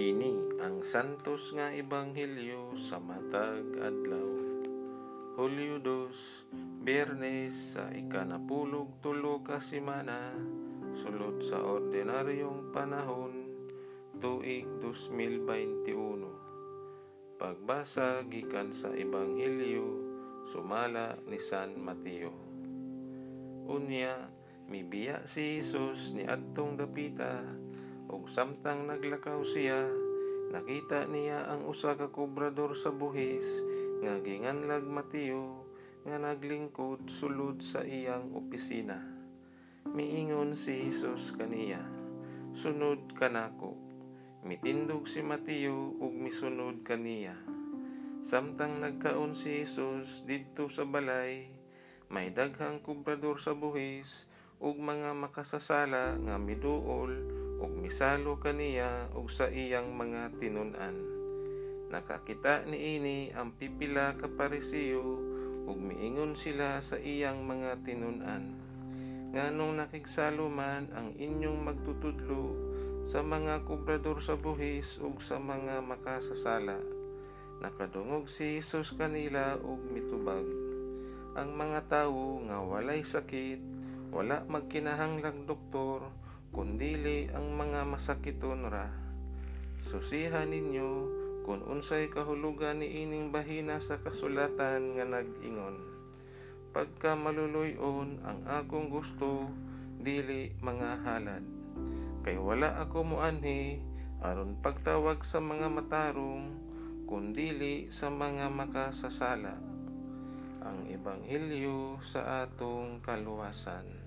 Ang santos nga ebanghelyo sa matag adlaw. Hulyo 2, Biyernes sa ikanapulog tulo ka semana, sulod sa ordinaryong panahon, tuig 2021. Pagbasa gikan sa ebanghelyo sumala ni San Mateo. Unya, mibiya si Jesus ni adtong dapita ug samtang naglakaw siya nakita niya ang usa ka kobrador sa buhis nga ginganlag Mateo nga naglingkod sulod sa iyang opisina. Miingon si Jesus kaniya sunod kanako mitindog si Mateo ug misunod kaniya. Samtang nagkaon si Jesus didto sa balay may daghang kobrador sa buhis ug mga makasasala nga miduol ug misalo kaniya ug sa iyang mga tinun-an. Nakakita niini ang pipila ka parisiyo ug miingon sila sa iyang mga tinun-an. Nganong nakigsalo man ang inyong magtutudlo sa mga kubrador sa buhis ug sa mga makasasala. Nakadungog si Jesus kanila ug mitubag. Ang mga tawo nga walay sakit, wala magkinahanglang doktor, kundili ang mga masakiton ra. Susihan ninyo kung unsay kahulugan ni ining bahina sa kasulatan nga nag-ingon. Pagka maluluyon ang akong gusto, dili mga halad. Kay wala ako muanhi aron pagtawag sa mga matarong, kundili sa mga makasasala. Ang Ebanghelyo sa atong kaluwasan.